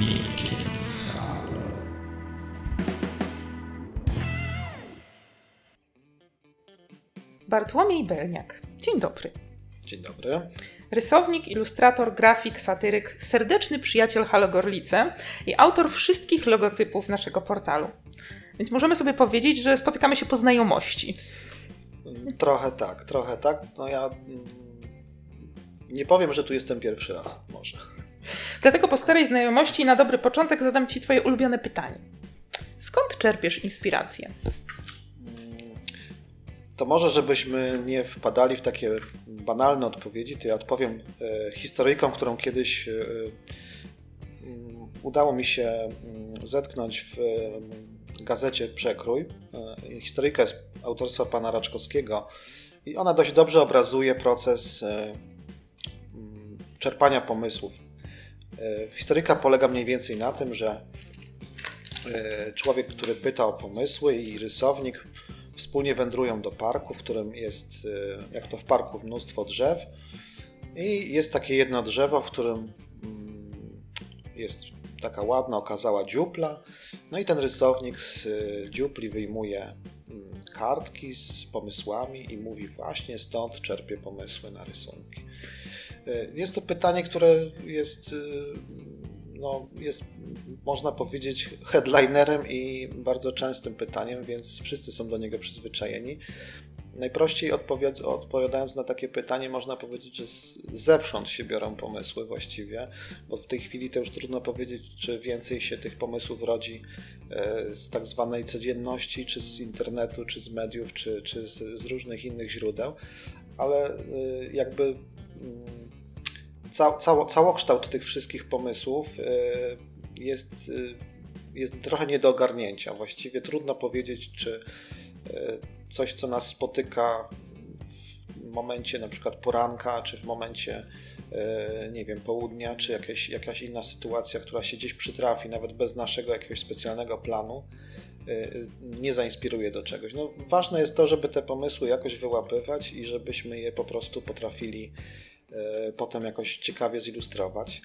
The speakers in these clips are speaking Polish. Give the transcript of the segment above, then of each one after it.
Wielkie Halo. Bartłomiej Belniak. Dzień dobry. Dzień dobry. Rysownik, ilustrator, grafik, satyryk, serdeczny przyjaciel Halo Gorlice i autor wszystkich logotypów naszego portalu. Więc możemy sobie powiedzieć, że spotykamy się po znajomości. Trochę tak, trochę tak. No ja mm, nie powiem, że tu jestem pierwszy raz, może. Dlatego po starej znajomości na dobry początek zadam Ci Twoje ulubione pytanie. Skąd czerpiesz inspirację? Mm, To może, żebyśmy nie wpadali w takie banalne odpowiedzi, to ja odpowiem e, historyjką, którą kiedyś e, mm, udało mi się mm, zetknąć w e, gazecie Przekrój. E, Historyjka jest autorstwa pana Raczkowskiego i ona dość dobrze obrazuje proces e, mm, czerpania pomysłów. E, Historyjka polega mniej więcej na tym, że e, człowiek, który pyta o pomysły i rysownik wspólnie wędrują do parku, w którym jest, e, jak to w parku, mnóstwo drzew i jest takie jedno drzewo, w którym mm, jest taka ładna, okazała dziupla. No i ten rysownik z dziupli wyjmuje mm, kartki z pomysłami i mówi właśnie stąd czerpie pomysły na rysunki. E, Jest to pytanie, które jest, e, no, jest można powiedzieć, headlinerem i bardzo częstym pytaniem, więc wszyscy są do niego przyzwyczajeni. Najprościej odpowiad- odpowiadając na takie pytanie, można powiedzieć, że zewsząd się biorą pomysły właściwie, bo w tej chwili to już trudno powiedzieć, czy więcej się tych pomysłów rodzi e, z tak zwanej codzienności, czy z internetu, czy z mediów, czy, czy z, z różnych innych źródeł, ale jakby mm, ca, cało, całokształt tych wszystkich pomysłów e, jest, e, jest trochę nie do ogarnięcia. Właściwie trudno powiedzieć, czy e, coś, co nas spotyka w momencie na przykład poranka, czy w momencie nie wiem, południa, czy jakaś, jakaś inna sytuacja, która się gdzieś przytrafi, nawet bez naszego jakiegoś specjalnego planu, nie zainspiruje do czegoś. No, ważne jest to, żeby te pomysły jakoś wyłapywać i żebyśmy je po prostu potrafili potem jakoś ciekawie zilustrować.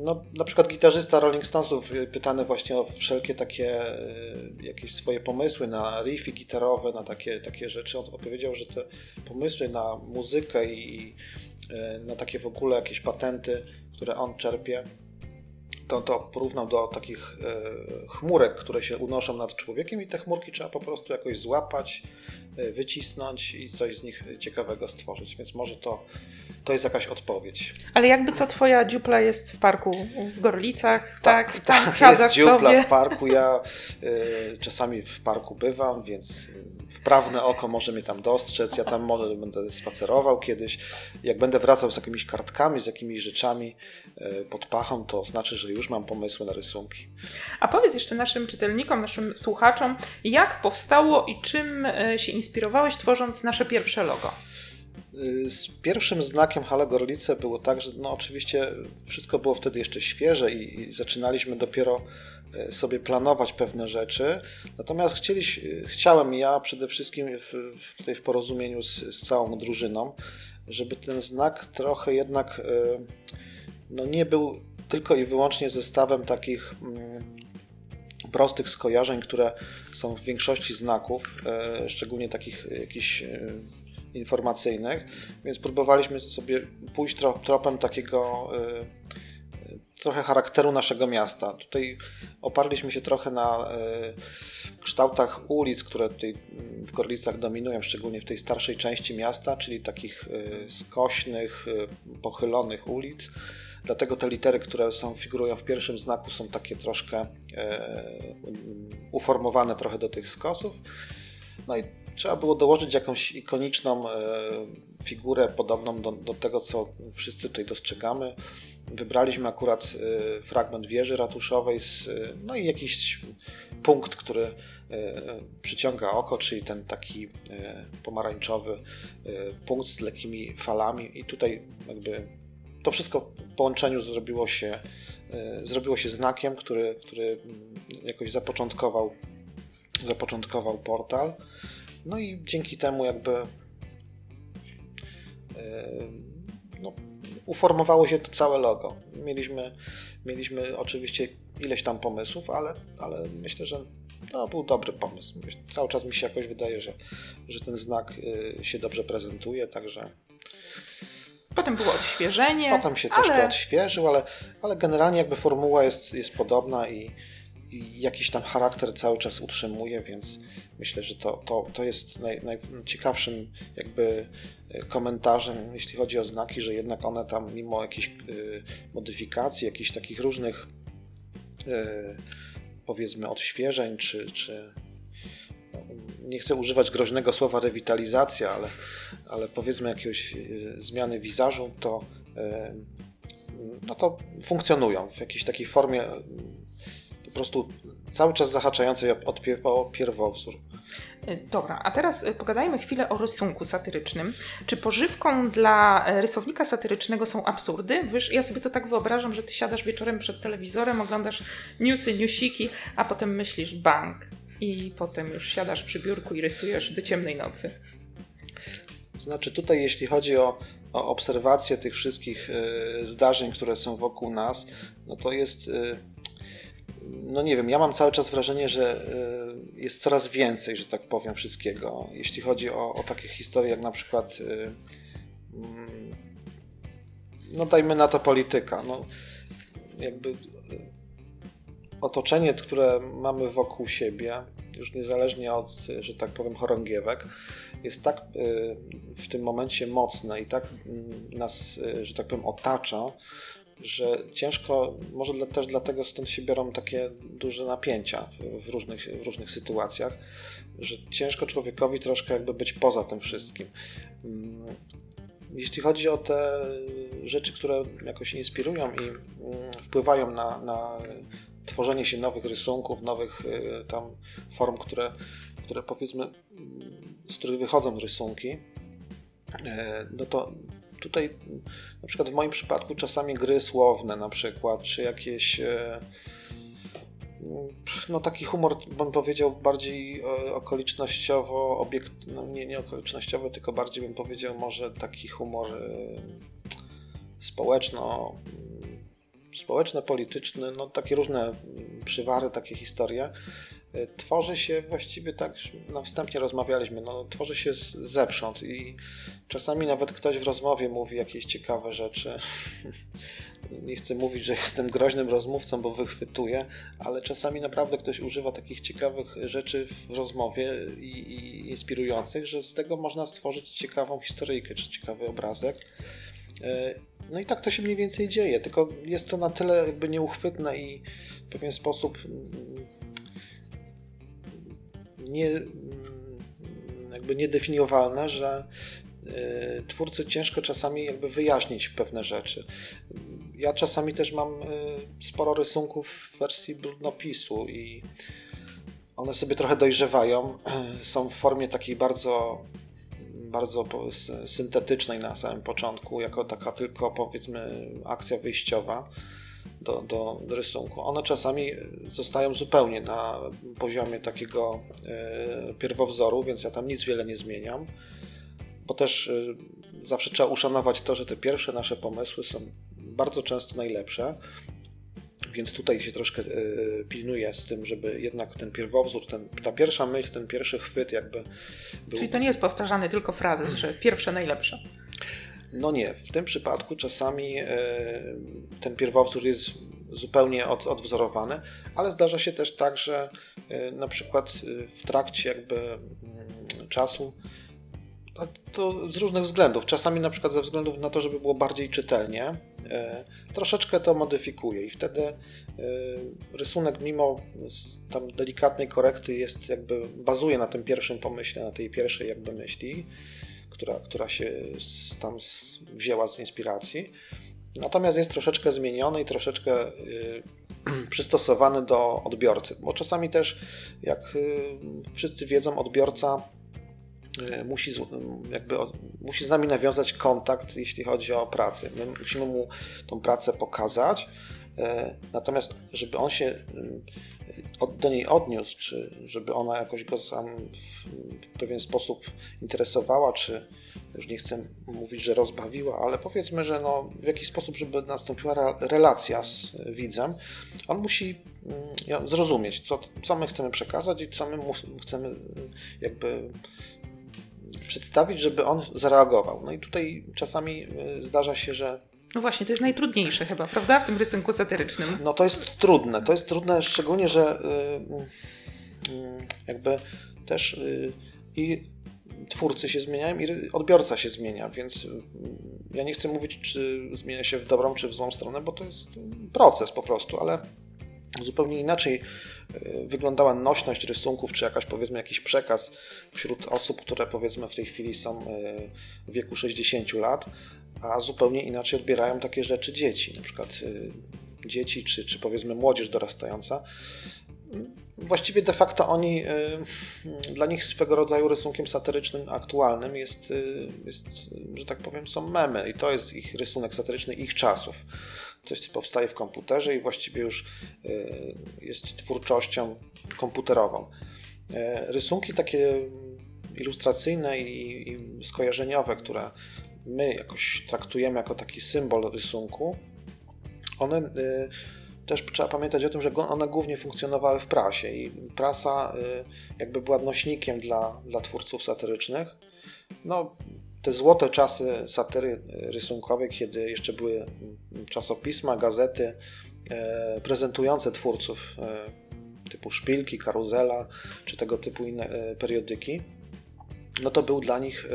No, na przykład gitarzysta Rolling Stonesów y, pytany właśnie o wszelkie takie y, jakieś swoje pomysły na riffy gitarowe, na takie, takie rzeczy. On opowiedział, że te pomysły na muzykę i y, na takie w ogóle jakieś patenty, które on czerpie, to, to porównał do takich y, chmurek, które się unoszą nad człowiekiem i te chmurki trzeba po prostu jakoś złapać, y, wycisnąć i coś z nich ciekawego stworzyć. Więc może to, to jest jakaś odpowiedź. Ale jakby co Twoja dziupla jest w parku w Gorlicach, tak? Tak, tak, jest dziupla sobie. w parku. Ja y, czasami w parku bywam, więc wprawne oko może mnie tam dostrzec. Ja tam może będę spacerował kiedyś. Jak będę wracał z jakimiś kartkami, z jakimiś rzeczami y, pod pachą, to znaczy, że już mam pomysły na rysunki. A powiedz jeszcze naszym czytelnikom, naszym słuchaczom, jak powstało i czym e, się inspirowałeś tworząc nasze pierwsze logo? Y, Z pierwszym znakiem Halo Gorlice było tak, że no oczywiście wszystko było wtedy jeszcze świeże i, i zaczynaliśmy dopiero sobie planować pewne rzeczy. Natomiast y, chciałem ja przede wszystkim w, tutaj w porozumieniu z, z całą drużyną, żeby ten znak trochę jednak y, no nie był tylko i wyłącznie zestawem takich mm, prostych skojarzeń, które są w większości znaków, e, szczególnie takich jakichś e, informacyjnych, więc próbowaliśmy sobie pójść tro, tropem takiego e, trochę charakteru naszego miasta. Tutaj oparliśmy się trochę na e, kształtach ulic, które tutaj mm, w Gorlicach dominują, szczególnie w tej starszej części miasta, czyli takich e, skośnych, e, pochylonych ulic. Dlatego te litery, które są, figurują w pierwszym znaku, są takie troszkę e, uformowane trochę do tych skosów. No i trzeba było dołożyć jakąś ikoniczną figurę podobną do, do tego, co wszyscy tutaj dostrzegamy. Wybraliśmy akurat e, fragment wieży ratuszowej, z, e, no i jakiś punkt, który e, przyciąga oko, czyli ten taki pomarańczowy punkt z lekkimi falami. I tutaj jakby to wszystko w połączeniu zrobiło się, zrobiło się znakiem, który, który mm, jakoś zapoczątkował, zapoczątkował portal. No i dzięki temu jakby no, uformowało się to całe logo. Mieliśmy, mieliśmy oczywiście ileś tam pomysłów, ale, ale myślę, że to był dobry pomysł. Cały czas mi się jakoś wydaje, że, że ten znak y, się dobrze prezentuje, także. Potem było odświeżenie. Potem się troszkę ale... odświeżył, ale, ale generalnie jakby formuła jest, jest podobna i jakiś tam charakter cały czas utrzymuje, więc myślę, że to, to, to jest naj, najciekawszym jakby e, komentarzem, jeśli chodzi o znaki, że jednak one tam mimo jakichś y, modyfikacji, jakichś takich różnych y, powiedzmy odświeżeń, czy, czy no, nie chcę używać groźnego słowa rewitalizacja, ale, ale powiedzmy jakiegoś zmiany wizażu, to no to funkcjonują w jakiejś takiej formie po prostu cały czas zahaczającej o pierwowzór. E, dobra, a teraz e, pogadajmy chwilę o rysunku satyrycznym. Czy pożywką dla e, rysownika satyrycznego są absurdy? Wiesz, ja sobie to tak wyobrażam, że ty siadasz wieczorem przed telewizorem, oglądasz newsy, newsiki, a potem myślisz bank i potem już siadasz przy biurku i rysujesz do ciemnej nocy. Znaczy tutaj jeśli chodzi o, o obserwację tych wszystkich y, zdarzeń, które są wokół nas, no to jest... Y, no nie wiem, ja mam cały czas wrażenie, że y, jest coraz więcej, że tak powiem, wszystkiego. Jeśli chodzi o, o takie historie jak na przykład, y, mm, no dajmy na to polityka. No, jakby y, otoczenie, które mamy wokół siebie, już niezależnie od, że tak powiem, chorągiewek, jest tak w tym momencie mocne i tak mm, nas, że tak powiem, otacza, że ciężko, może dla, też dlatego stąd się biorą takie duże napięcia w różnych, w różnych sytuacjach, że ciężko człowiekowi troszkę jakby być poza tym wszystkim. Mm, jeśli chodzi o te rzeczy, które jakoś inspirują i mm, wpływają na, na tworzenie się nowych rysunków, nowych y, tam form, które, które powiedzmy, z których wychodzą rysunki, y, no to tutaj na przykład w moim przypadku czasami gry słowne na przykład, czy jakieś e, no taki humor, bym powiedział, bardziej e, okolicznościowo, obiekt, no nie, nie okolicznościowy, tylko bardziej bym powiedział może taki humor e, społeczno społeczno-polityczny, no takie różne przywary, takie historie, tworzy się właściwie tak, na wstępnie rozmawialiśmy, no, tworzy się z, zewsząd i czasami nawet ktoś w rozmowie mówi jakieś ciekawe rzeczy. Nie chcę mówić, że jestem groźnym rozmówcą, bo wychwytuję, ale czasami naprawdę ktoś używa takich ciekawych rzeczy w rozmowie i, i inspirujących, że z tego można stworzyć ciekawą historyjkę czy ciekawy obrazek. E, no i tak to się mniej więcej dzieje, tylko jest to na tyle jakby nieuchwytne i w pewien sposób nie, mm, jakby niedefiniowalne, że y, twórcy ciężko czasami jakby wyjaśnić pewne rzeczy. Ja czasami też mam y, sporo rysunków w wersji brudnopisu i one sobie trochę dojrzewają. Są w formie takiej bardzo bardzo syntetycznej na samym początku, jako taka tylko powiedzmy akcja wyjściowa do, do, do rysunku. One czasami zostają zupełnie na poziomie takiego e, pierwowzoru, więc ja tam nic wiele nie zmieniam, bo też e, zawsze trzeba uszanować to, że te pierwsze nasze pomysły są bardzo często najlepsze. Więc tutaj się troszkę y, pilnuję z tym, żeby jednak ten pierwowzór, ten, ta pierwsza myśl, ten pierwszy chwyt jakby był... Czyli to nie jest powtarzany tylko frazes, że pierwsze najlepsze. No nie, w tym przypadku czasami e, ten pierwowzór jest zupełnie od, odwzorowany, ale zdarza się też tak, że e, na przykład e, w trakcie jakby mm, czasu to z różnych względów. Czasami na przykład ze względów na to, żeby było bardziej czytelnie, troszeczkę to modyfikuje i wtedy rysunek mimo tam delikatnej korekty jest jakby bazuje na tym pierwszym pomyśle, na tej pierwszej jakby myśli która, która się tam wzięła z inspiracji. Natomiast jest troszeczkę zmieniony i troszeczkę y, przystosowany do odbiorcy, bo czasami też, jak y, wszyscy wiedzą, odbiorca y, musi, jakby, musi z nami nawiązać kontakt, jeśli chodzi o pracę. My musimy mu tą pracę pokazać, Natomiast, żeby on się do niej odniósł, czy żeby ona jakoś go sam w pewien sposób interesowała, czy już nie chcę mówić, że rozbawiła, ale powiedzmy, że no, w jakiś sposób, żeby nastąpiła relacja z widzem, on musi mm, zrozumieć, co, co my chcemy przekazać i co my chcemy jakby przedstawić, żeby on zareagował. No i tutaj czasami y, zdarza się, że no właśnie, to jest najtrudniejsze chyba, prawda, w tym rysunku satyrycznym. No to jest trudne, to jest trudne szczególnie, że y, y, jakby też y, i twórcy się zmieniają i odbiorca się zmienia, więc ja nie chcę mówić, czy zmienia się w dobrą, czy w złą stronę, bo to jest proces po prostu, ale zupełnie inaczej wyglądała nośność rysunków, czy jakaś powiedzmy jakiś przekaz wśród osób, które powiedzmy w tej chwili są w wieku 60 lat, a zupełnie inaczej odbierają takie rzeczy dzieci, na przykład y, dzieci czy, czy powiedzmy młodzież dorastająca. Właściwie de facto oni, y, dla nich swego rodzaju rysunkiem satyrycznym aktualnym jest, y, jest, że tak powiem, są memy i to jest ich rysunek satyryczny ich czasów. Coś, co powstaje w komputerze i właściwie już jest twórczością komputerową. Rysunki takie ilustracyjne i, i skojarzeniowe, które my jakoś traktujemy jako taki symbol rysunku, one y, też trzeba pamiętać o tym, że one głównie funkcjonowały w prasie i prasa y, jakby była nośnikiem dla, dla twórców satyrycznych. No, te złote czasy satyry rysunkowej, kiedy jeszcze były mm, czasopisma, gazety e, prezentujące twórców e, typu Szpilki, Karuzela czy tego typu inne periodyki, no to był dla nich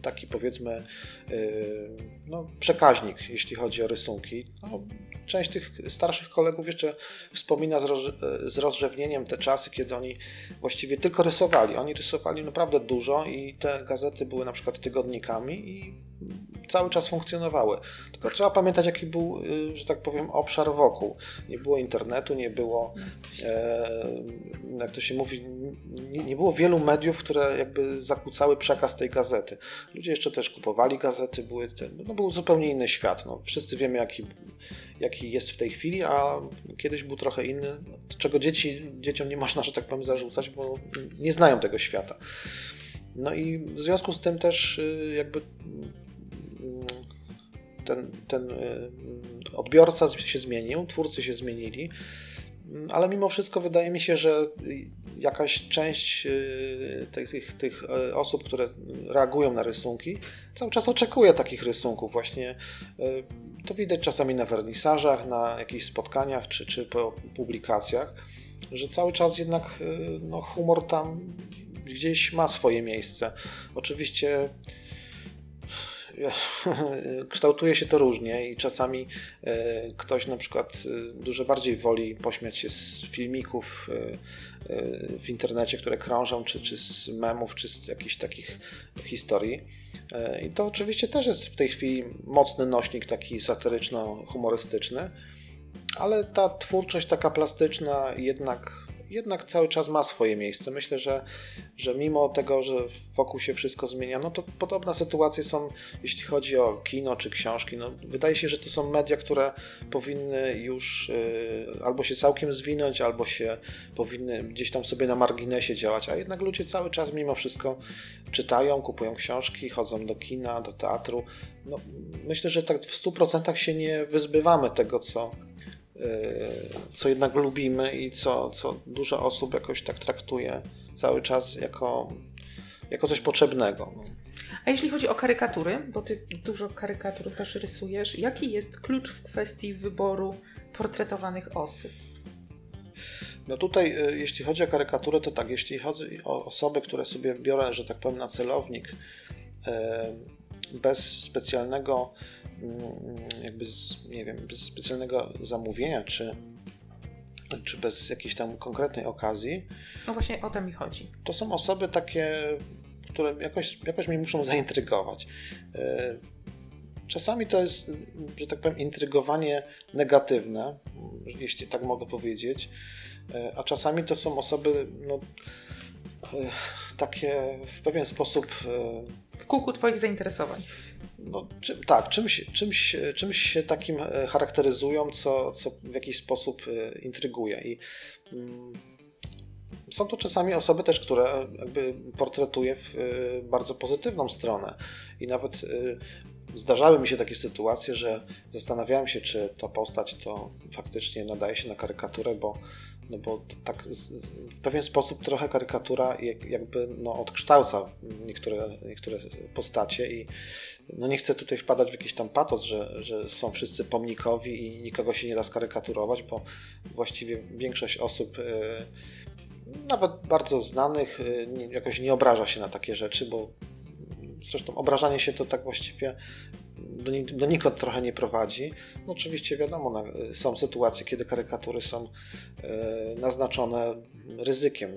taki powiedzmy y, no, przekaźnik, jeśli chodzi o rysunki. No, część tych starszych kolegów jeszcze wspomina z, roz, z rozrzewnieniem te czasy, kiedy oni właściwie tylko rysowali. Oni rysowali naprawdę dużo i te gazety były na przykład tygodnikami i cały czas funkcjonowały. Tylko trzeba pamiętać, jaki był, y, że tak powiem, obszar wokół. Nie było internetu, nie było, e, jak to się mówi, nie, nie, było wielu mediów, które jakby zakłócały przekaz tej gazety. Ludzie jeszcze też kupowali gazety, były te, no był zupełnie inny świat. No, wszyscy wiemy, jaki, jaki jest w tej chwili, a kiedyś był trochę inny, czego dzieci, dzieciom nie można, że tak powiem, zarzucać, bo nie znają tego świata. No i w związku z tym też y, jakby ten, ten y, odbiorca się zmienił, twórcy się zmienili, ale mimo wszystko wydaje mi się, że jakaś część y, tych, tych, tych y, osób, które reagują na rysunki, cały czas oczekuje takich rysunków. Właśnie to widać czasami na wernisażach, na jakichś spotkaniach czy, czy po publikacjach, że cały czas jednak no, humor tam gdzieś ma swoje miejsce. Oczywiście kształtuje się to różnie i czasami e, ktoś na przykład e, dużo bardziej woli pośmiać się z filmików e, w internecie, które krążą, czy, czy z memów, czy z jakichś takich historii. I to oczywiście też jest w tej chwili mocny nośnik taki satyryczno-humorystyczny, ale ta twórczość taka plastyczna jednak jednak cały czas ma swoje miejsce. Myślę, że, że mimo tego, że wokół się wszystko zmienia, no to podobne sytuacje są, jeśli chodzi o kino czy książki. No, wydaje się, że to są media, które powinny już y, albo się całkiem zwinąć, albo się powinny gdzieś tam sobie na marginesie działać, a jednak ludzie cały czas mimo wszystko czytają, kupują książki, chodzą do kina, do teatru. No, myślę, że tak w 100% się nie wyzbywamy tego, co, co jednak lubimy i co, co dużo osób jakoś tak traktuje cały czas jako, jako coś potrzebnego. No. A jeśli chodzi o karykatury, bo ty dużo karykatur też rysujesz, jaki jest klucz w kwestii wyboru portretowanych osób? No tutaj, y, jeśli chodzi o karykaturę, to tak, jeśli chodzi o osoby, które sobie biorę, że tak powiem, na celownik, y, bez specjalnego Mm, jakby z, nie wiem, bez specjalnego zamówienia, czy, czy bez jakiejś tam konkretnej okazji. No właśnie o to mi chodzi. To są osoby takie, które jakoś, jakoś mnie muszą zaintrygować. E, czasami to jest, że tak powiem, intrygowanie negatywne. jeśli tak mogę powiedzieć. A czasami to są osoby no, takie w pewien sposób. W kółku Twoich zainteresowań. No, czy, tak, czymś, czymś, czymś się takim charakteryzują, co, co w jakiś sposób intryguje. I mm, są to czasami osoby też, które jakby portretuje w bardzo pozytywną stronę. I nawet zdarzały mi się takie sytuacje, że zastanawiałem się, czy ta postać to faktycznie nadaje się na karykaturę, bo, no bo tak w pewien sposób trochę karykatura jakby no, odkształca niektóre, niektóre postacie i no nie chcę tutaj wpadać w jakiś tam patos, że, że są wszyscy pomnikowi i nikogo się nie da skarykurować, bo właściwie większość osób e, nawet bardzo znanych e, jakoś nie obraża się na takie rzeczy, bo Zresztą obrażanie się to tak właściwie do, donikąd trochę nie prowadzi. No oczywiście wiadomo, są sytuacje, kiedy karykatury są e, naznaczone ryzykiem.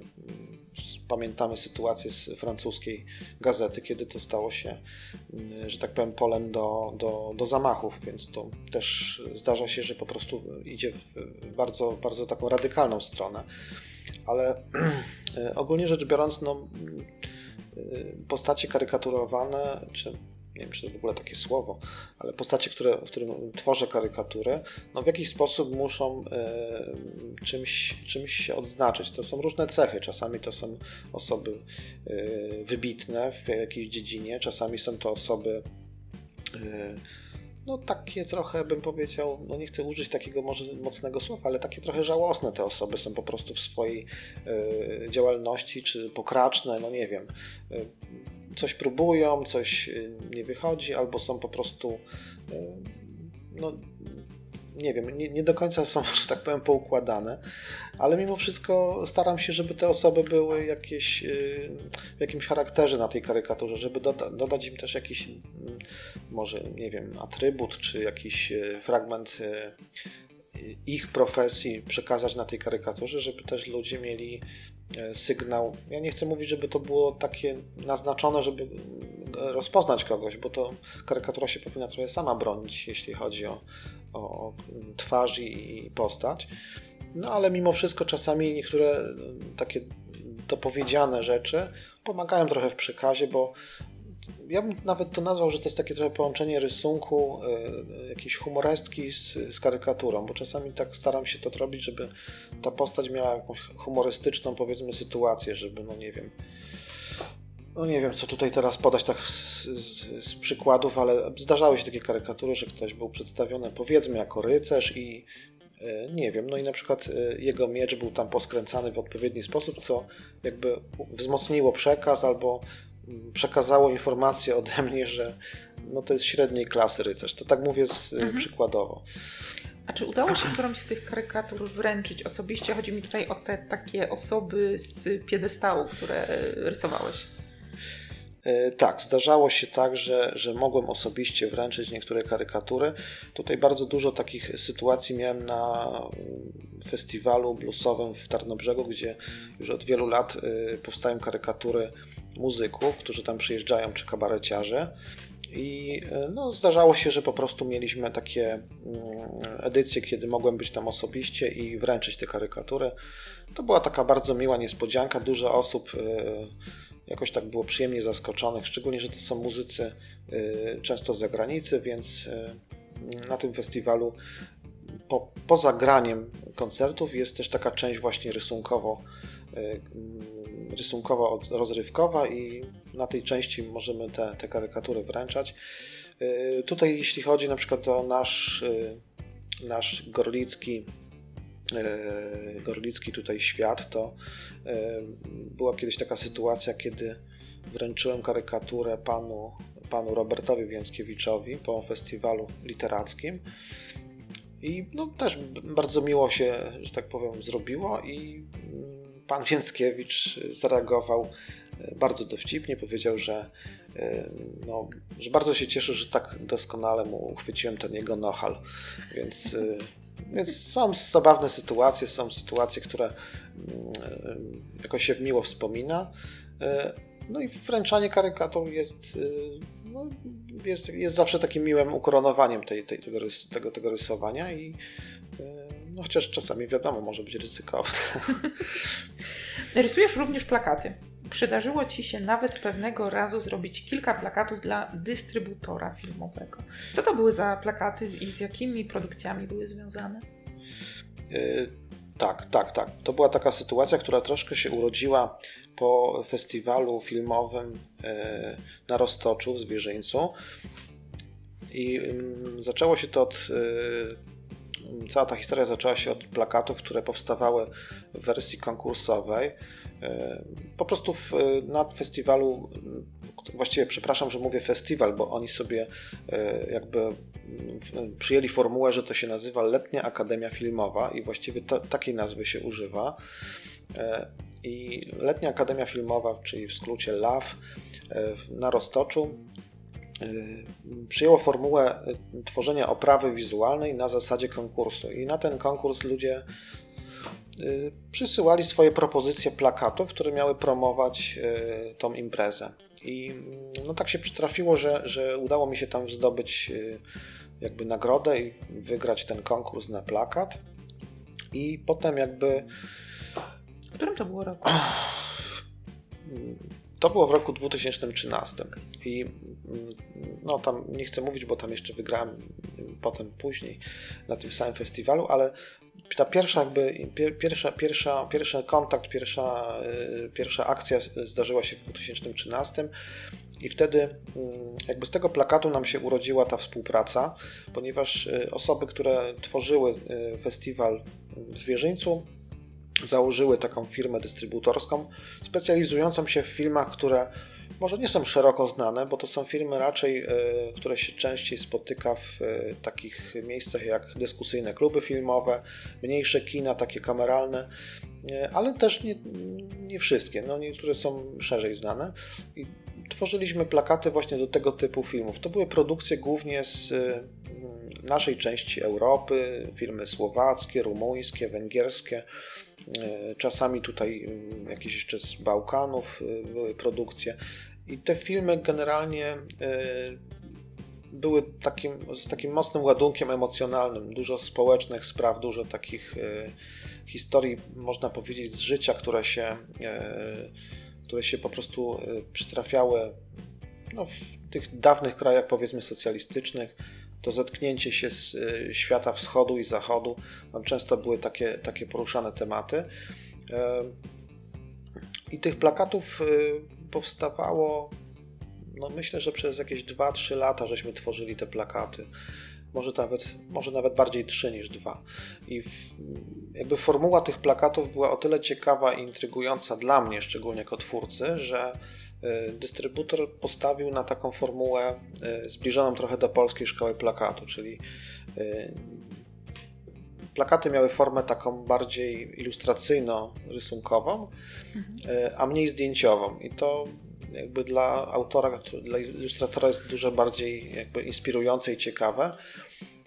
Pamiętamy sytuację z francuskiej gazety, kiedy to stało się, mm, że tak powiem, polem do, do, do zamachów, więc to też zdarza się, że po prostu idzie w bardzo, bardzo taką radykalną stronę. Ale ogólnie rzecz biorąc, no, postacie karykaturowane, czy nie wiem, czy to w ogóle takie słowo, ale postacie, które, w którym tworzę karykaturę, no w jakiś sposób muszą y, czymś, czymś się odznaczyć. To są różne cechy. Czasami to są osoby y, wybitne w jakiejś dziedzinie, czasami są to osoby no takie trochę bym powiedział, no nie chcę użyć takiego może mocnego słowa, ale takie trochę żałosne te osoby są po prostu w swojej y, działalności, czy pokraczne, no nie wiem. Y, coś próbują, coś nie wychodzi, albo są po prostu y, no nie wiem, nie, nie, do końca są, że tak powiem, poukładane, ale mimo wszystko staram się, żeby te osoby były jakieś, y, w jakimś charakterze na tej karykaturze, żeby doda dodać im też jakiś, mm, może, nie wiem, atrybut, czy jakiś y, fragment y, ich profesji przekazać na tej karykaturze, żeby też ludzie mieli sygnał. Ja nie chcę mówić, żeby to było takie naznaczone, żeby rozpoznać kogoś, bo to karykatura się powinna trochę sama bronić, jeśli chodzi o, o twarz i postać. No ale mimo wszystko czasami niektóre takie dopowiedziane rzeczy pomagają trochę w przekazie, bo ja bym nawet to nazwał, że to jest takie trochę połączenie rysunku, y, jakiejś humorestki z, z, karykaturą, bo czasami tak staram się to robić, żeby ta postać miała jakąś humorystyczną, powiedzmy, sytuację, żeby, no nie wiem, no nie wiem, co tutaj teraz podać tak z, z, z, przykładów, ale zdarzały się takie karykatury, że ktoś był przedstawiony powiedzmy jako rycerz i e, nie wiem, no i na przykład e, jego miecz był tam poskręcany w odpowiedni sposób, co jakby wzmocniło przekaz albo mm, przekazało informację ode mnie, że no to jest średniej klasy rycerz. To tak mówię z, e, mhm. przykładowo. A czy udało się którąś z tych karykatur wręczyć osobiście? Chodzi mi tutaj o te takie osoby z piedestału, które rysowałeś. E, tak, zdarzało się tak, że, że mogłem osobiście wręczyć niektóre karykatury. Tutaj bardzo dużo takich sytuacji miałem na mm, festiwalu bluesowym w Tarnobrzegu, gdzie już od wielu lat e, powstają karykatury muzyków, którzy tam przyjeżdżają, czy kabareciarze. I e, no, zdarzało się, że po prostu mieliśmy takie mm, edycje, kiedy mogłem być tam osobiście i wręczyć te karykatury. To była taka bardzo miła niespodzianka. Dużo osób jakoś tak było przyjemnie zaskoczonych, szczególnie, że to są muzycy y, często z zagranicy, więc y, na tym festiwalu po, poza graniem koncertów jest też taka część właśnie rysunkowo y, rysunkowo rozrywkowa i na tej części możemy te, te karykatury wręczać. Tutaj jeśli chodzi na przykład o nasz, nasz gorlicki Gorlicki tutaj świat, to e, była kiedyś taka sytuacja, kiedy wręczyłem karykaturę panu, panu Robertowi Więckiewiczowi po festiwalu literackim. I no, też bardzo miło się, że tak powiem, zrobiło i mm, pan Więckiewicz zareagował e, bardzo dowcipnie, powiedział, że, no, że bardzo się cieszy, że tak doskonale mu uchwyciłem ten jego nohal, więc więc są zabawne sytuacje, są sytuacje, które mm, jakoś się miło wspomina. E, no i wręczanie karykatur jest, e, no, jest, jest zawsze takim miłym ukoronowaniem tej, tej, tego, tego, tego rysowania i e, No chociaż czasami wiadomo, może być ryzykowne. Rysujesz również plakaty. Przydarzyło Ci się nawet pewnego razu zrobić kilka plakatów dla dystrybutora filmowego. Co to były za plakaty i z jakimi produkcjami były związane? Yy, tak, tak, tak. To była taka sytuacja, która troszkę się urodziła po festiwalu filmowym yy, na Roztoczu w Zwierzyńcu. I yy, zaczęło się to od cała ta historia zaczęła się od plakatów, które powstawały w wersji konkursowej. E, po prostu w, na festiwalu, właściwie przepraszam, że mówię festiwal, bo oni sobie e, jakby przyjęli formułę, że to się nazywa Letnia Akademia Filmowa i właściwie to, takiej nazwy się używa. E, I Letnia Akademia Filmowa, czyli w skrócie LAW, na Roztoczu przyjęło formułę y, tworzenia oprawy wizualnej na zasadzie konkursu. I na ten konkurs ludzie y, przysyłali swoje propozycje plakatów, które miały promować tą imprezę. I no tak się przytrafiło, że, że udało mi się tam zdobyć jakby nagrodę i wygrać ten konkurs na plakat. I potem jakby. W którym to było roku? To było w roku 2013 i mm, no tam nie chcę mówić, bo tam jeszcze wygrałem potem później na tym samym festiwalu, ale ta pierwsza jakby, pierwsza, pierwsza, pierwszy kontakt, pierwsza, y, pierwsza akcja zdarzyła się w 2013 i wtedy mm, jakby z tego plakatu nam się urodziła ta współpraca, ponieważ y, osoby, które tworzyły y, festiwal w Zwierzyńcu założyły taką firmę dystrybutorską specjalizującą się w filmach, które może nie są szeroko znane, bo to są firmy raczej, e, które się częściej spotyka w e, takich miejscach jak dyskusyjne kluby filmowe, mniejsze kina, takie kameralne, e, ale też nie, nie wszystkie, no niektóre są szerzej znane. I tworzyliśmy plakaty właśnie do tego typu filmów. To były produkcje głównie z naszej części Europy, filmy słowackie, rumuńskie, węgierskie. E, czasami tutaj mm, jakieś jeszcze z Bałkanów e, były produkcje. I te filmy generalnie e, były takim, z takim mocnym ładunkiem emocjonalnym. Dużo społecznych spraw, dużo takich historii, można powiedzieć, z życia, które się, które się po prostu przytrafiały no, w tych dawnych krajach, powiedzmy, socjalistycznych to zetknięcie się z y, świata wschodu i zachodu. Tam często były takie, takie poruszane tematy. E, I tych plakatów y, powstawało, no myślę, że przez jakieś 2-3 lata żeśmy tworzyli te plakaty. Może nawet, może nawet bardziej 3 niż 2. I w, jakby formuła tych plakatów była o tyle ciekawa i intrygująca dla mnie, szczególnie jako twórcy, że E, dystrybutor postawił na taką formułę e, zbliżoną trochę do polskiej szkoły plakatu, czyli e, plakaty miały formę taką bardziej ilustracyjno-rysunkową, mhm. a mniej zdjęciową. I to jakby dla autora, dla ilustratora jest dużo bardziej jakby inspirujące i ciekawe.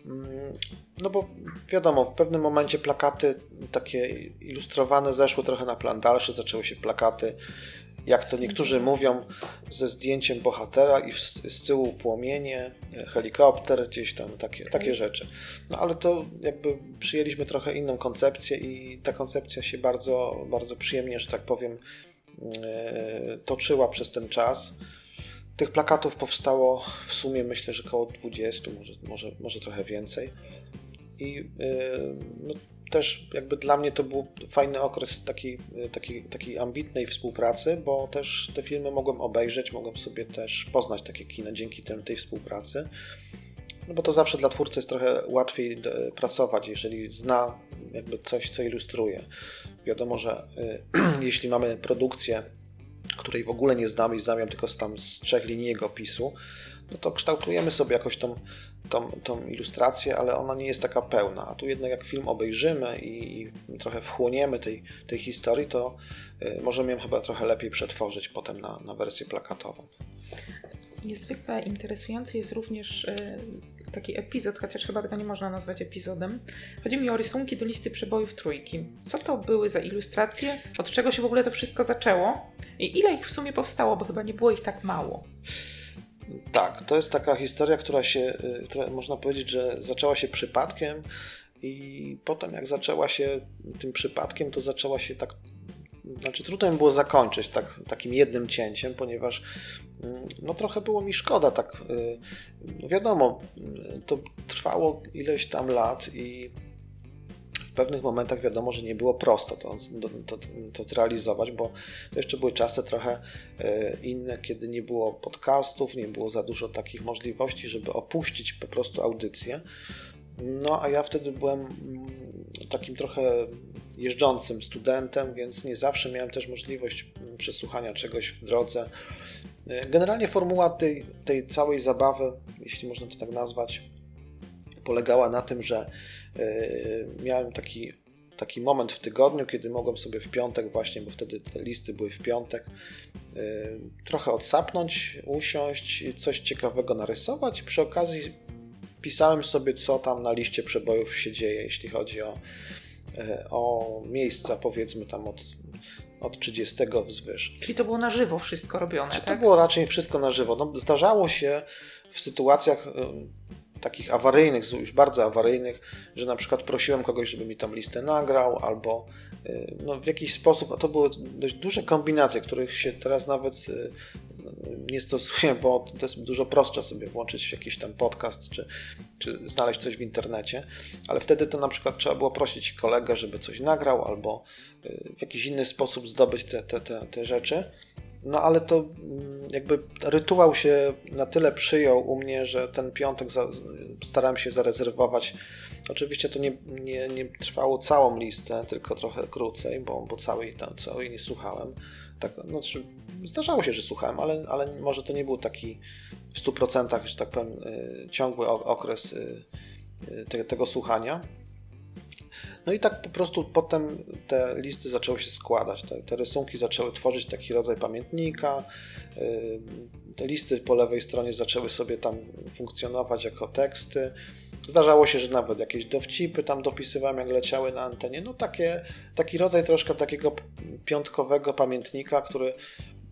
Mm, no bo wiadomo, w pewnym momencie plakaty takie ilustrowane zeszły trochę na plan dalszy, zaczęły się plakaty jak to niektórzy mówią, ze zdjęciem bohatera i z tyłu płomienie, helikopter, gdzieś tam takie, takie rzeczy. No ale to jakby przyjęliśmy trochę inną koncepcję i ta koncepcja się bardzo, bardzo przyjemnie, że tak powiem, e, toczyła przez ten czas. Tych plakatów powstało w sumie myślę, że około 20, może, może, może trochę więcej. I e, no, też jakby dla mnie to był fajny okres takiej, takiej, takiej ambitnej współpracy, bo też te filmy mogłem obejrzeć, mogłem sobie też poznać takie kino dzięki tym, tej współpracy. No bo to zawsze dla twórcy jest trochę łatwiej pracować, jeżeli zna jakby coś, co ilustruje. Wiadomo, że y, jeśli mamy produkcję, której w ogóle nie znamy i znamy ją tylko z, tam z trzech linii opisu, no to kształtujemy sobie jakoś tą, tą, tą ilustrację, ale ona nie jest taka pełna. A tu jednak jak film obejrzymy i, i trochę wchłoniemy tej, tej historii, to y, możemy ją chyba trochę lepiej przetworzyć potem na, na wersję plakatową. Niezwykle interesujący jest również y, taki epizod, chociaż chyba tego nie można nazwać epizodem. Chodzi mi o rysunki do listy przebojów trójki. Co to były za ilustracje? Od czego się w ogóle to wszystko zaczęło? I ile ich w sumie powstało, bo chyba nie było ich tak mało. Tak, to jest taka historia, która się, y, która można powiedzieć, że zaczęła się przypadkiem I potem jak zaczęła się tym przypadkiem, to zaczęła się tak znaczy trudno mi było zakończyć tak, takim jednym cięciem, ponieważ no trochę było mi szkoda, tak no wiadomo, to trwało ileś tam lat i w pewnych momentach wiadomo, że nie było prosto to, to, to, zrealizować, bo to jeszcze były czasy trochę e, inne, kiedy nie było podcastów, nie było za dużo takich możliwości, żeby opuścić po prostu audycję. No a ja wtedy byłem mm, takim trochę jeżdżącym studentem, więc nie zawsze miałem też możliwość mm, przesłuchania czegoś w drodze. E, generalnie formuła tej, tej całej zabawy, jeśli można to tak nazwać, polegała na tym, że e, miałem taki, taki moment w tygodniu, kiedy mogłem sobie w piątek właśnie, bo wtedy te listy były w piątek, e, trochę odsapnąć, usiąść, coś ciekawego narysować. Przy okazji pisałem sobie, co tam na liście przebojów się dzieje, jeśli chodzi o, o miejsca, powiedzmy tam od, od 30 wzwyż. Czyli to było na żywo wszystko robione, Czy tak? To było raczej wszystko na żywo. No, zdarzało się w sytuacjach e, takich awaryjnych, już bardzo awaryjnych, że na przykład prosiłem kogoś, żeby mi tą listę nagrał, albo no, w jakiś sposób, a to były dość duże kombinacje, których się teraz nawet nie stosuję, bo to jest dużo prostsze sobie włączyć jakiś tam podcast, czy, czy znaleźć coś w internecie, ale wtedy to na przykład trzeba było prosić kolegę, żeby coś nagrał, albo y, w jakiś inny sposób zdobyć te, te, te, te rzeczy. No ale to mm, jakby rytuał się na tyle przyjął u mnie, że ten piątek za, starałem się zarezerwować. Oczywiście to nie, nie, nie trwało całą listę, tylko trochę krócej, bo, bo całej, tam, całej nie słuchałem tak, no, zdarzało się, że słuchałem, ale, ale może to nie był taki w 100%, że tak powiem, y, ciągły okres y, y, tego słuchania. No i tak po prostu potem te listy zaczęły się składać. Te, te rysunki zaczęły tworzyć taki rodzaj pamiętnika. Te listy po lewej stronie zaczęły sobie tam funkcjonować jako teksty. Zdarzało się, że nawet jakieś dowcipy tam dopisywałem, jak leciały na antenie. No takie, taki rodzaj troszkę takiego piątkowego pamiętnika, który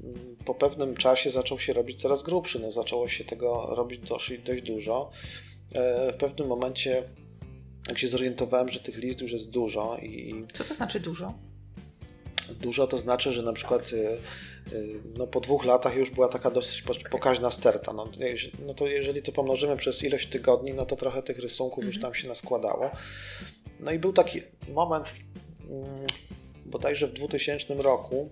mm, po pewnym czasie zaczął się robić coraz grubszy. No, zaczęło się tego robić dość, dość dużo. E, w pewnym momencie, jak się zorientowałem, że tych listów już jest dużo i... Co to znaczy dużo? Dużo to znaczy, że na przykład Y, no po dwóch latach już była taka dosyć pokaźna sterta. No, no to jeżeli to pomnożymy przez ilość tygodni, no to trochę tych rysunków już mhm. tam się naskładało. No i był taki moment, mm, bodajże w 2000 roku,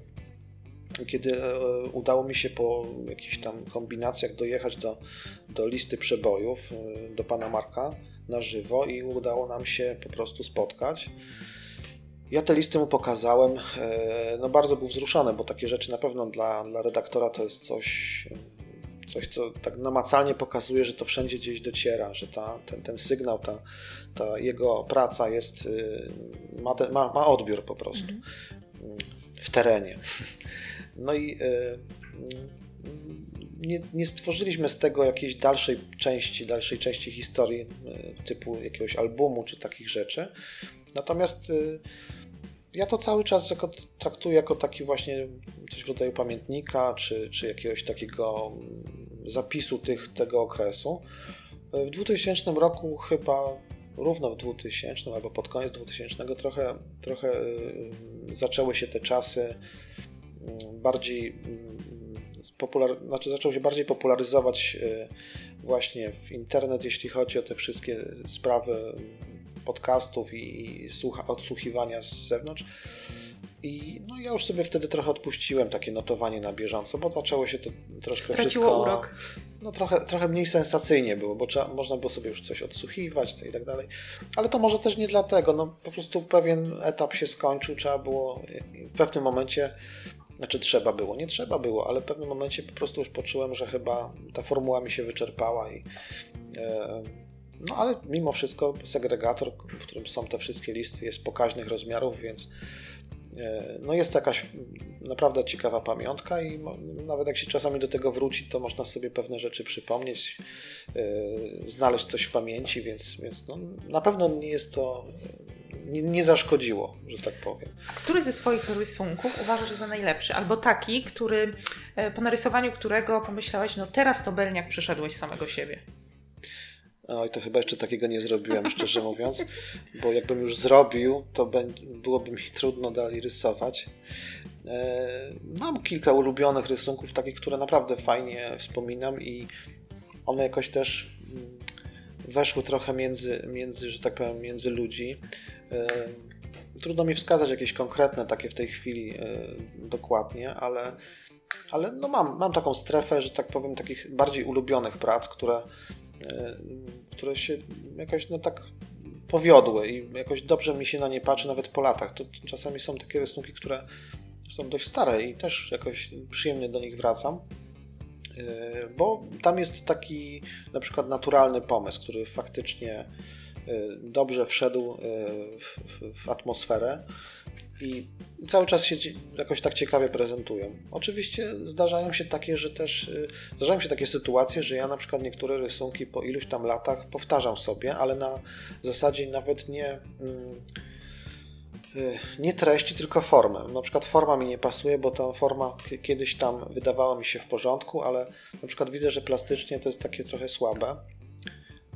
kiedy e, udało mi się po jakichś tam kombinacjach dojechać do, do listy przebojów e, do pana Marka na żywo i udało nam się po prostu spotkać. Ja te listy mu pokazałem. E, no bardzo był wzruszony, bo takie rzeczy na pewno dla, dla redaktora to jest coś, coś, co tak namacalnie pokazuje, że to wszędzie gdzieś dociera, że ta, ten, ten sygnał, ta, ta jego praca jest, y, ma, ten, ma, ma odbiór po prostu mhm. w terenie. No i y, nie, nie, stworzyliśmy z tego jakiejś dalszej części, dalszej części historii y, typu jakiegoś albumu czy takich rzeczy. Natomiast ja to cały czas jako, traktuję jako taki właśnie coś w rodzaju pamiętnika, czy, czy jakiegoś takiego mm, zapisu tych, tego okresu. W 2000 roku chyba równo w 2000 albo pod koniec 2000 trochę, trochę y, zaczęły się te czasy mm, bardziej mm, popular, znaczy zaczął się bardziej popularyzować y, właśnie w internet, jeśli chodzi o te wszystkie sprawy podcastów i słucha, odsłuchiwania z zewnątrz. I no, ja już sobie wtedy trochę odpuściłem takie notowanie na bieżąco, bo zaczęło się to troszkę Straciło wszystko... urok. No trochę, trochę mniej sensacyjnie było, bo trzeba, można było sobie już coś odsłuchiwać i tak dalej. Ale to może też nie dlatego, no po prostu pewien etap się skończył, trzeba było w pewnym momencie znaczy trzeba było, nie trzeba było, ale w pewnym momencie po prostu już poczułem, że chyba ta formuła mi się wyczerpała i e, no ale mimo wszystko segregator, w którym są te wszystkie listy, jest pokaźnych rozmiarów, więc e, no jest to jakaś naprawdę ciekawa pamiątka i nawet jak się czasami do tego wróci, to można sobie pewne rzeczy przypomnieć, e, znaleźć coś w pamięci, więc, więc no, na pewno nie jest to, nie, nie, zaszkodziło, że tak powiem. A który ze swoich rysunków uważasz za najlepszy? Albo taki, który, e, po narysowaniu którego pomyślałeś, no teraz to Belniak przyszedłeś samego siebie? Oj, to chyba jeszcze takiego nie zrobiłem, szczerze mówiąc, bo jakbym już zrobił, to byłoby mi trudno dalej rysować. E, mam kilka ulubionych rysunków, takich, które naprawdę fajnie wspominam i one jakoś też mm, weszły trochę między, między że tak powiem, między ludzi. E, trudno mi wskazać jakieś konkretne takie w tej chwili e, dokładnie, ale, ale no mam, mam taką strefę, że tak powiem, takich bardziej ulubionych prac, które, które się jakoś no tak powiodły i jakoś dobrze mi się na nie patrzy nawet po latach. To czasami są takie rysunki, które są dość stare i też jakoś przyjemnie do nich wracam, e, bo tam jest taki na przykład naturalny pomysł, który faktycznie e, dobrze wszedł e, w, w, w atmosferę i cały czas się jakoś tak ciekawie prezentują. Oczywiście zdarzają się takie, że też zdarzają się takie sytuacje, że ja na przykład niektóre rysunki po iluś tam latach powtarzam sobie, ale na zasadzie nawet nie mm, Y, nie treści, tylko formę. Na przykład forma mi nie pasuje, bo ta forma kiedyś tam wydawała mi się w porządku, ale na przykład widzę, że plastycznie to jest takie trochę słabe.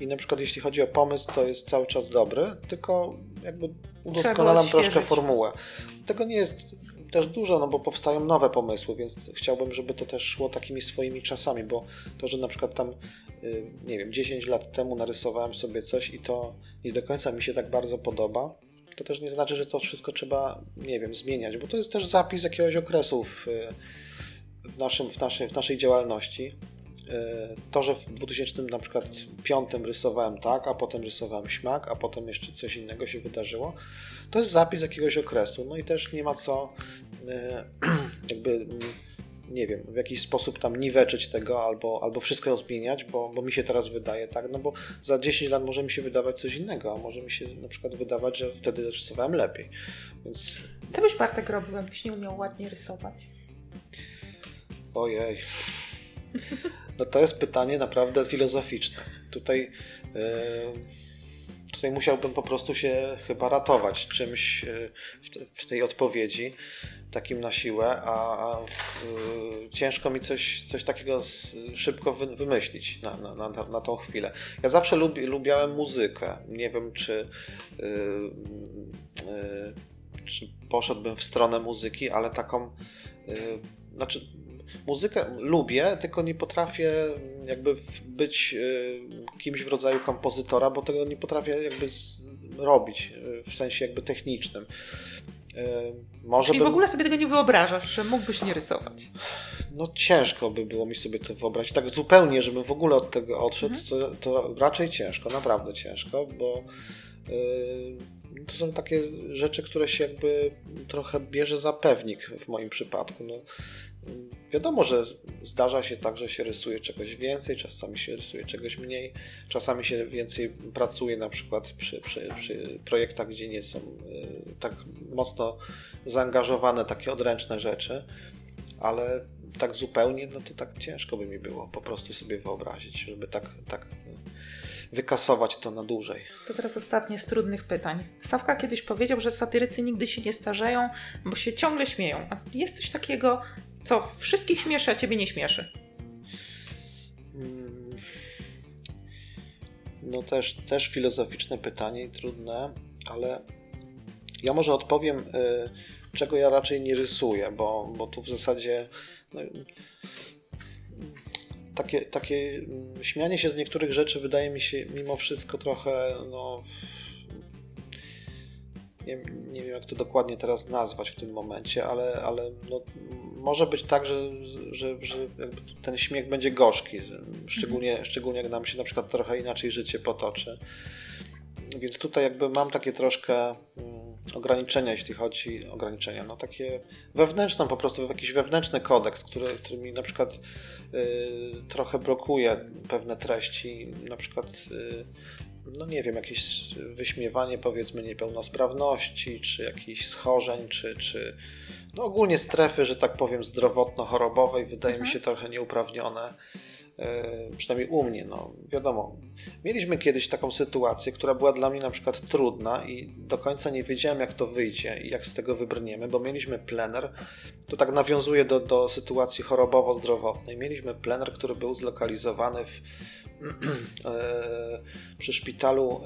I na przykład jeśli chodzi o pomysł, to jest cały czas dobry, tylko jakby udoskonalam troszkę formułę. Tego nie jest też dużo, no bo powstają nowe pomysły, więc chciałbym, żeby to też szło takimi swoimi czasami, bo to, że na przykład tam, y, nie wiem, 10 lat temu narysowałem sobie coś i to nie do końca mi się tak bardzo podoba, to też nie znaczy, że to wszystko trzeba, nie wiem, zmieniać, bo to jest też zapis jakiegoś okresu w, w, naszym, w, naszej, w naszej działalności. E, to, że w 2005 rysowałem tak, a potem rysowałem śmak, a potem jeszcze coś innego się wydarzyło, to jest zapis jakiegoś okresu. No i też nie ma co e, jakby nie wiem, w jakiś sposób tam niweczyć tego albo, albo wszystko zmieniać, bo, bo mi się teraz wydaje tak, no bo za 10 lat może mi się wydawać coś innego, a może mi się na przykład wydawać, że wtedy rysowałem lepiej. Więc... Co byś Bartek robił, jakbyś nie umiał ładnie rysować? Ojej. No to jest pytanie naprawdę filozoficzne. Tutaj, yy, tutaj musiałbym po prostu się chyba ratować czymś e, w tej odpowiedzi takim na siłę, a, y, ciężko mi coś, coś takiego szybko wy, wymyślić na, na, na, na tą chwilę. Ja zawsze lubi, lubiałem muzykę. Nie wiem, czy, czy poszedłbym w stronę muzyki, ale taką. Znaczy, muzykę lubię, tylko nie potrafię jakby być y, kimś w rodzaju kompozytora, bo tego nie potrafię jakby robić y, w sensie jakby technicznym. E, może Czyli bym... w ogóle sobie tego nie wyobrażasz, że mógłbyś nie rysować? No ciężko by było mi sobie to wyobrazić. Tak zupełnie, żebym w ogóle od tego odszedł, mhm. to, to, raczej ciężko, naprawdę ciężko, bo to są takie rzeczy, które się jakby trochę bierze za pewnik w moim przypadku. No, Wiadomo, że zdarza się tak, że się rysuje czegoś więcej, czasami się rysuje czegoś mniej, czasami się więcej pracuje na przykład przy, przy, przy projektach, gdzie nie są y, tak mocno zaangażowane takie odręczne rzeczy, ale tak zupełnie, no to tak ciężko by mi było po prostu sobie wyobrazić, żeby tak, tak wykasować to na dłużej. To teraz ostatnie z trudnych pytań. Sawka kiedyś powiedział, że satyrycy nigdy się nie starzeją, bo się ciągle śmieją. A jest coś takiego, co wszystkich śmieszy, a ciebie nie śmieszy? Hmm. No też, też filozoficzne pytanie i trudne, ale ja może odpowiem, y, czego ja raczej nie rysuję, bo, bo tu w zasadzie no, takie, takie mm, śmianie się z niektórych rzeczy wydaje mi się mimo wszystko trochę, no, nie, nie wiem jak to dokładnie teraz nazwać w tym momencie, ale, ale no, może być tak, że, że, że ten śmiech będzie gorzki, szczególnie, mhm. szczególnie jak nam się na przykład trochę inaczej życie potoczy. Więc tutaj jakby mam takie troszkę mm, ograniczenia, jeśli chodzi o ograniczenia, no takie wewnętrzne po prostu, jakiś wewnętrzny kodeks, który, który mi na przykład y, trochę blokuje pewne treści, na przykład y, no nie wiem, jakieś wyśmiewanie powiedzmy niepełnosprawności, czy jakichś schorzeń, czy, czy no ogólnie strefy, że tak powiem, zdrowotno-chorobowej wydaje mhm. mi się trochę nieuprawnione. E, przynajmniej u mnie, no wiadomo. Mieliśmy kiedyś taką sytuację, która była dla mnie na przykład trudna i do końca nie wiedziałem, jak to wyjdzie i jak z tego wybrniemy, bo mieliśmy plener, to tak nawiązuje do, do sytuacji chorobowo-zdrowotnej. Mieliśmy plener, który był zlokalizowany w przy szpitalu,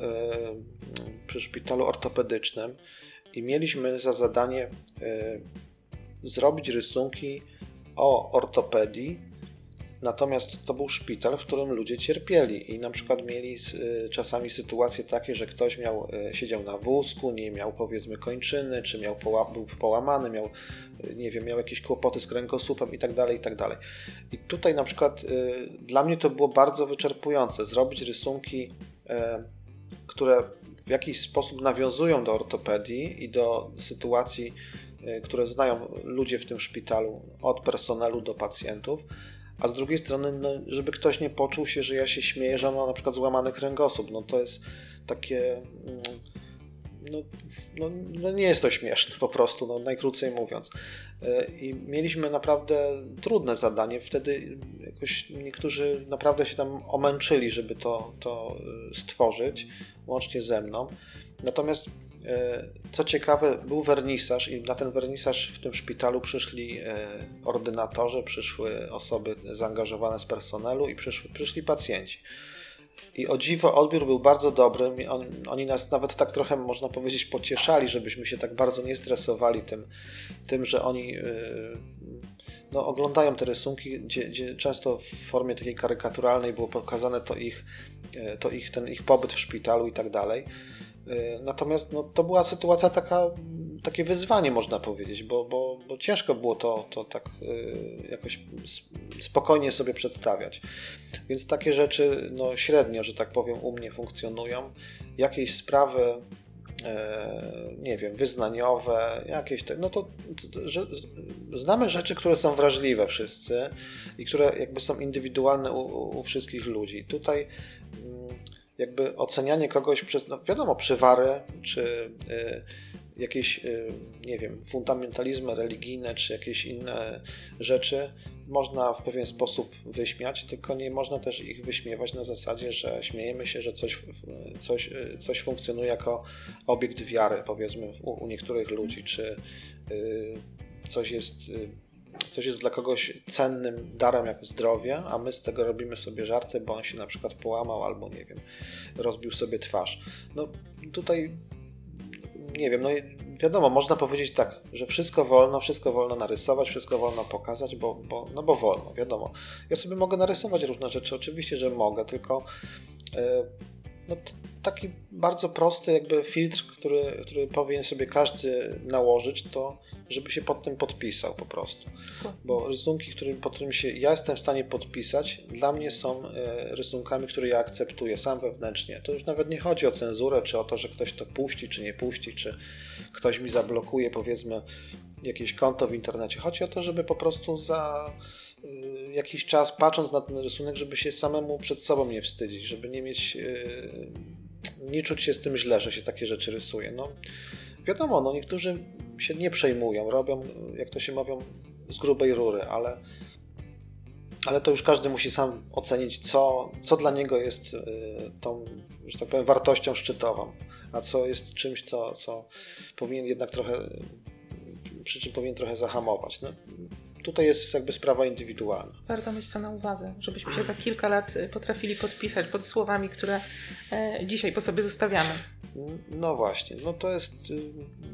przy szpitalu ortopedycznym i mieliśmy za zadanie zrobić rysunki o ortopedii Natomiast to był szpital, w którym ludzie cierpieli i na przykład mieli y, czasami sytuacje takie, że ktoś miał, y, siedział na wózku, nie miał powiedzmy kończyny, czy miał był połamany, miał, y, nie wiem, miał jakieś kłopoty z kręgosłupem i tak dalej, i tak. I tutaj na przykład dla mnie to było bardzo wyczerpujące, zrobić rysunki, które w jakiś sposób nawiązują do ortopedii i do sytuacji, które znają ludzie w tym szpitalu, od personelu do pacjentów, a z drugiej strony, no, żeby ktoś nie poczuł się, że ja się śmieję, że on ma na przykład złamany kręgosłup. No to jest takie. Mm, no, no, no, nie jest to śmieszne po prostu, no, najkrócej mówiąc. E, I mieliśmy naprawdę trudne zadanie. Wtedy jakoś niektórzy naprawdę się tam omęczyli, żeby to, to e, stworzyć, łącznie ze mną. Natomiast co ciekawe, był wernisaż i na ten wernisaż w tym szpitalu przyszli e, ordynatorzy, przyszły osoby zaangażowane z personelu i przyszły, przyszli pacjenci. I o dziwo odbiór był bardzo dobry. Oni nas nawet tak trochę, można powiedzieć, pocieszali, żebyśmy się tak bardzo nie stresowali tym, tym że oni e, no, oglądają te rysunki, gdzie, gdzie często w formie takiej karykaturalnej było pokazane to ich, to ich, ten ich pobyt w szpitalu i tak dalej. E, natomiast no, to była sytuacja taka, takie wyzwanie, można powiedzieć, bo, bo, bo ciężko było to, to tak e, jakoś spokojnie sobie przedstawiać. Więc takie rzeczy no, średnio, że tak powiem, u mnie funkcjonują. Jakieś sprawy, e, nie wiem, wyznaniowe, jakieś te, no to, to że, znamy rzeczy, które są wrażliwe wszyscy i które jakby są indywidualne u, u wszystkich ludzi. Tutaj jakby ocenianie kogoś przez, no wiadomo, przywary, czy y, jakieś, y, nie wiem, fundamentalizmy religijne, czy jakieś inne rzeczy można w pewien sposób wyśmiać, tylko nie można też ich wyśmiewać na zasadzie, że śmiejemy się, że coś, coś, y, coś funkcjonuje jako obiekt wiary, powiedzmy, u, u niektórych ludzi, czy y, coś jest y, coś jest dla kogoś cennym darem jak zdrowie, a my z tego robimy sobie żarty, bo on się na przykład połamał albo nie wiem, rozbił sobie twarz. No tutaj nie wiem, no wiadomo, można powiedzieć tak, że wszystko wolno, wszystko wolno narysować, wszystko wolno pokazać, bo, bo, no bo wolno, wiadomo. Ja sobie mogę narysować różne rzeczy, oczywiście, że mogę, tylko yy, no, taki bardzo prosty jakby filtr, który, który powinien sobie każdy nałożyć, to żeby się pod tym podpisał po prostu. Bo rysunki, który, pod którymi się ja jestem w stanie podpisać, dla mnie są e, rysunkami, które ja akceptuję sam wewnętrznie. To już nawet nie chodzi o cenzurę, czy o to, że ktoś to puści, czy nie puści, czy ktoś mi zablokuje powiedzmy jakieś konto w internecie. Chodzi o to, żeby po prostu za e, jakiś czas patrząc na ten rysunek, żeby się samemu przed sobą nie wstydzić, żeby nie mieć, e, nie czuć się z tym źle, że się takie rzeczy rysuje. No, wiadomo, no niektórzy się nie przejmują, robią, jak to się mówią, z grubej rury, ale, ale to już każdy musi sam ocenić, co, co dla niego jest y, tą, że tak powiem, wartością szczytową, a co jest czymś, co, co powinien jednak trochę, przy czym powinien trochę zahamować. No, tutaj jest jakby sprawa indywidualna. Warto mieć to na uwadze, żebyśmy się za kilka lat potrafili podpisać pod słowami, które e, dzisiaj po sobie zostawiamy. No właśnie, no to jest, y,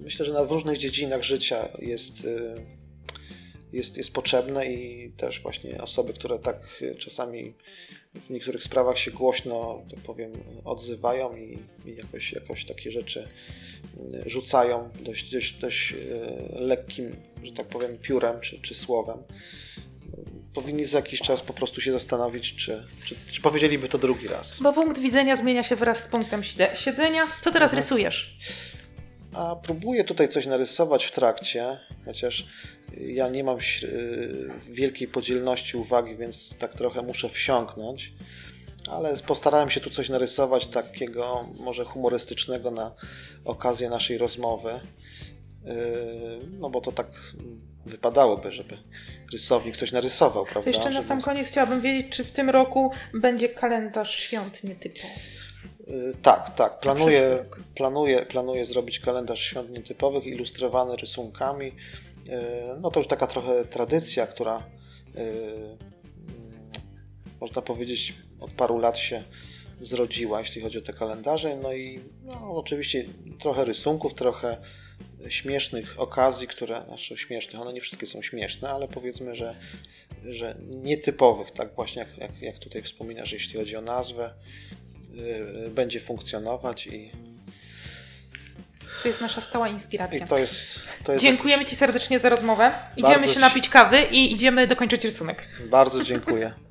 myślę, że na różnych dziedzinach życia jest, y, jest, jest potrzebne i też właśnie osoby, które tak czasami w niektórych sprawach się głośno, tak powiem, odzywają i, i jakoś, jakoś takie rzeczy y, rzucają dość, dość, dość lekkim, że tak powiem, piórem czy, czy słowem powinni za jakiś czas po prostu się zastanowić, czy, czy, czy powiedzieliby to drugi raz. Bo punkt widzenia zmienia się wraz z punktem siedzenia. Co teraz mhm. rysujesz? A próbuję tutaj coś narysować w trakcie, chociaż ja nie mam wielkiej podzielności uwagi, więc tak trochę muszę wsiąknąć. Ale postarałem się tu coś narysować takiego może humorystycznego na okazję naszej rozmowy. Yy, no bo to tak wypadałoby, żeby rysownik coś narysował, prawda? To jeszcze na sam koniec chciałabym wiedzieć, czy w tym roku będzie kalendarz świąt nietypowy. Yy, tak, tak. Planuję, planuję, planuję zrobić kalendarz świąt nietypowych, ilustrowany rysunkami. Yy, no to już taka trochę tradycja, która yy, można powiedzieć od paru lat się zrodziła, jeśli chodzi o te kalendarze. No i no, oczywiście trochę rysunków, trochę śmiesznych okazji, które, znaczy śmiesznych, one nie wszystkie są śmieszne, ale powiedzmy, że, że nietypowych, tak właśnie jak, jak, jak tutaj wspominasz, jeśli chodzi o nazwę, yy, będzie funkcjonować i, To jest nasza stała inspiracja. to jest. To jest Dziękujemy Ci serdecznie za rozmowę. Idziemy Bardzo się napić kawy i idziemy dokończyć rysunek. Bardzo dziękuję.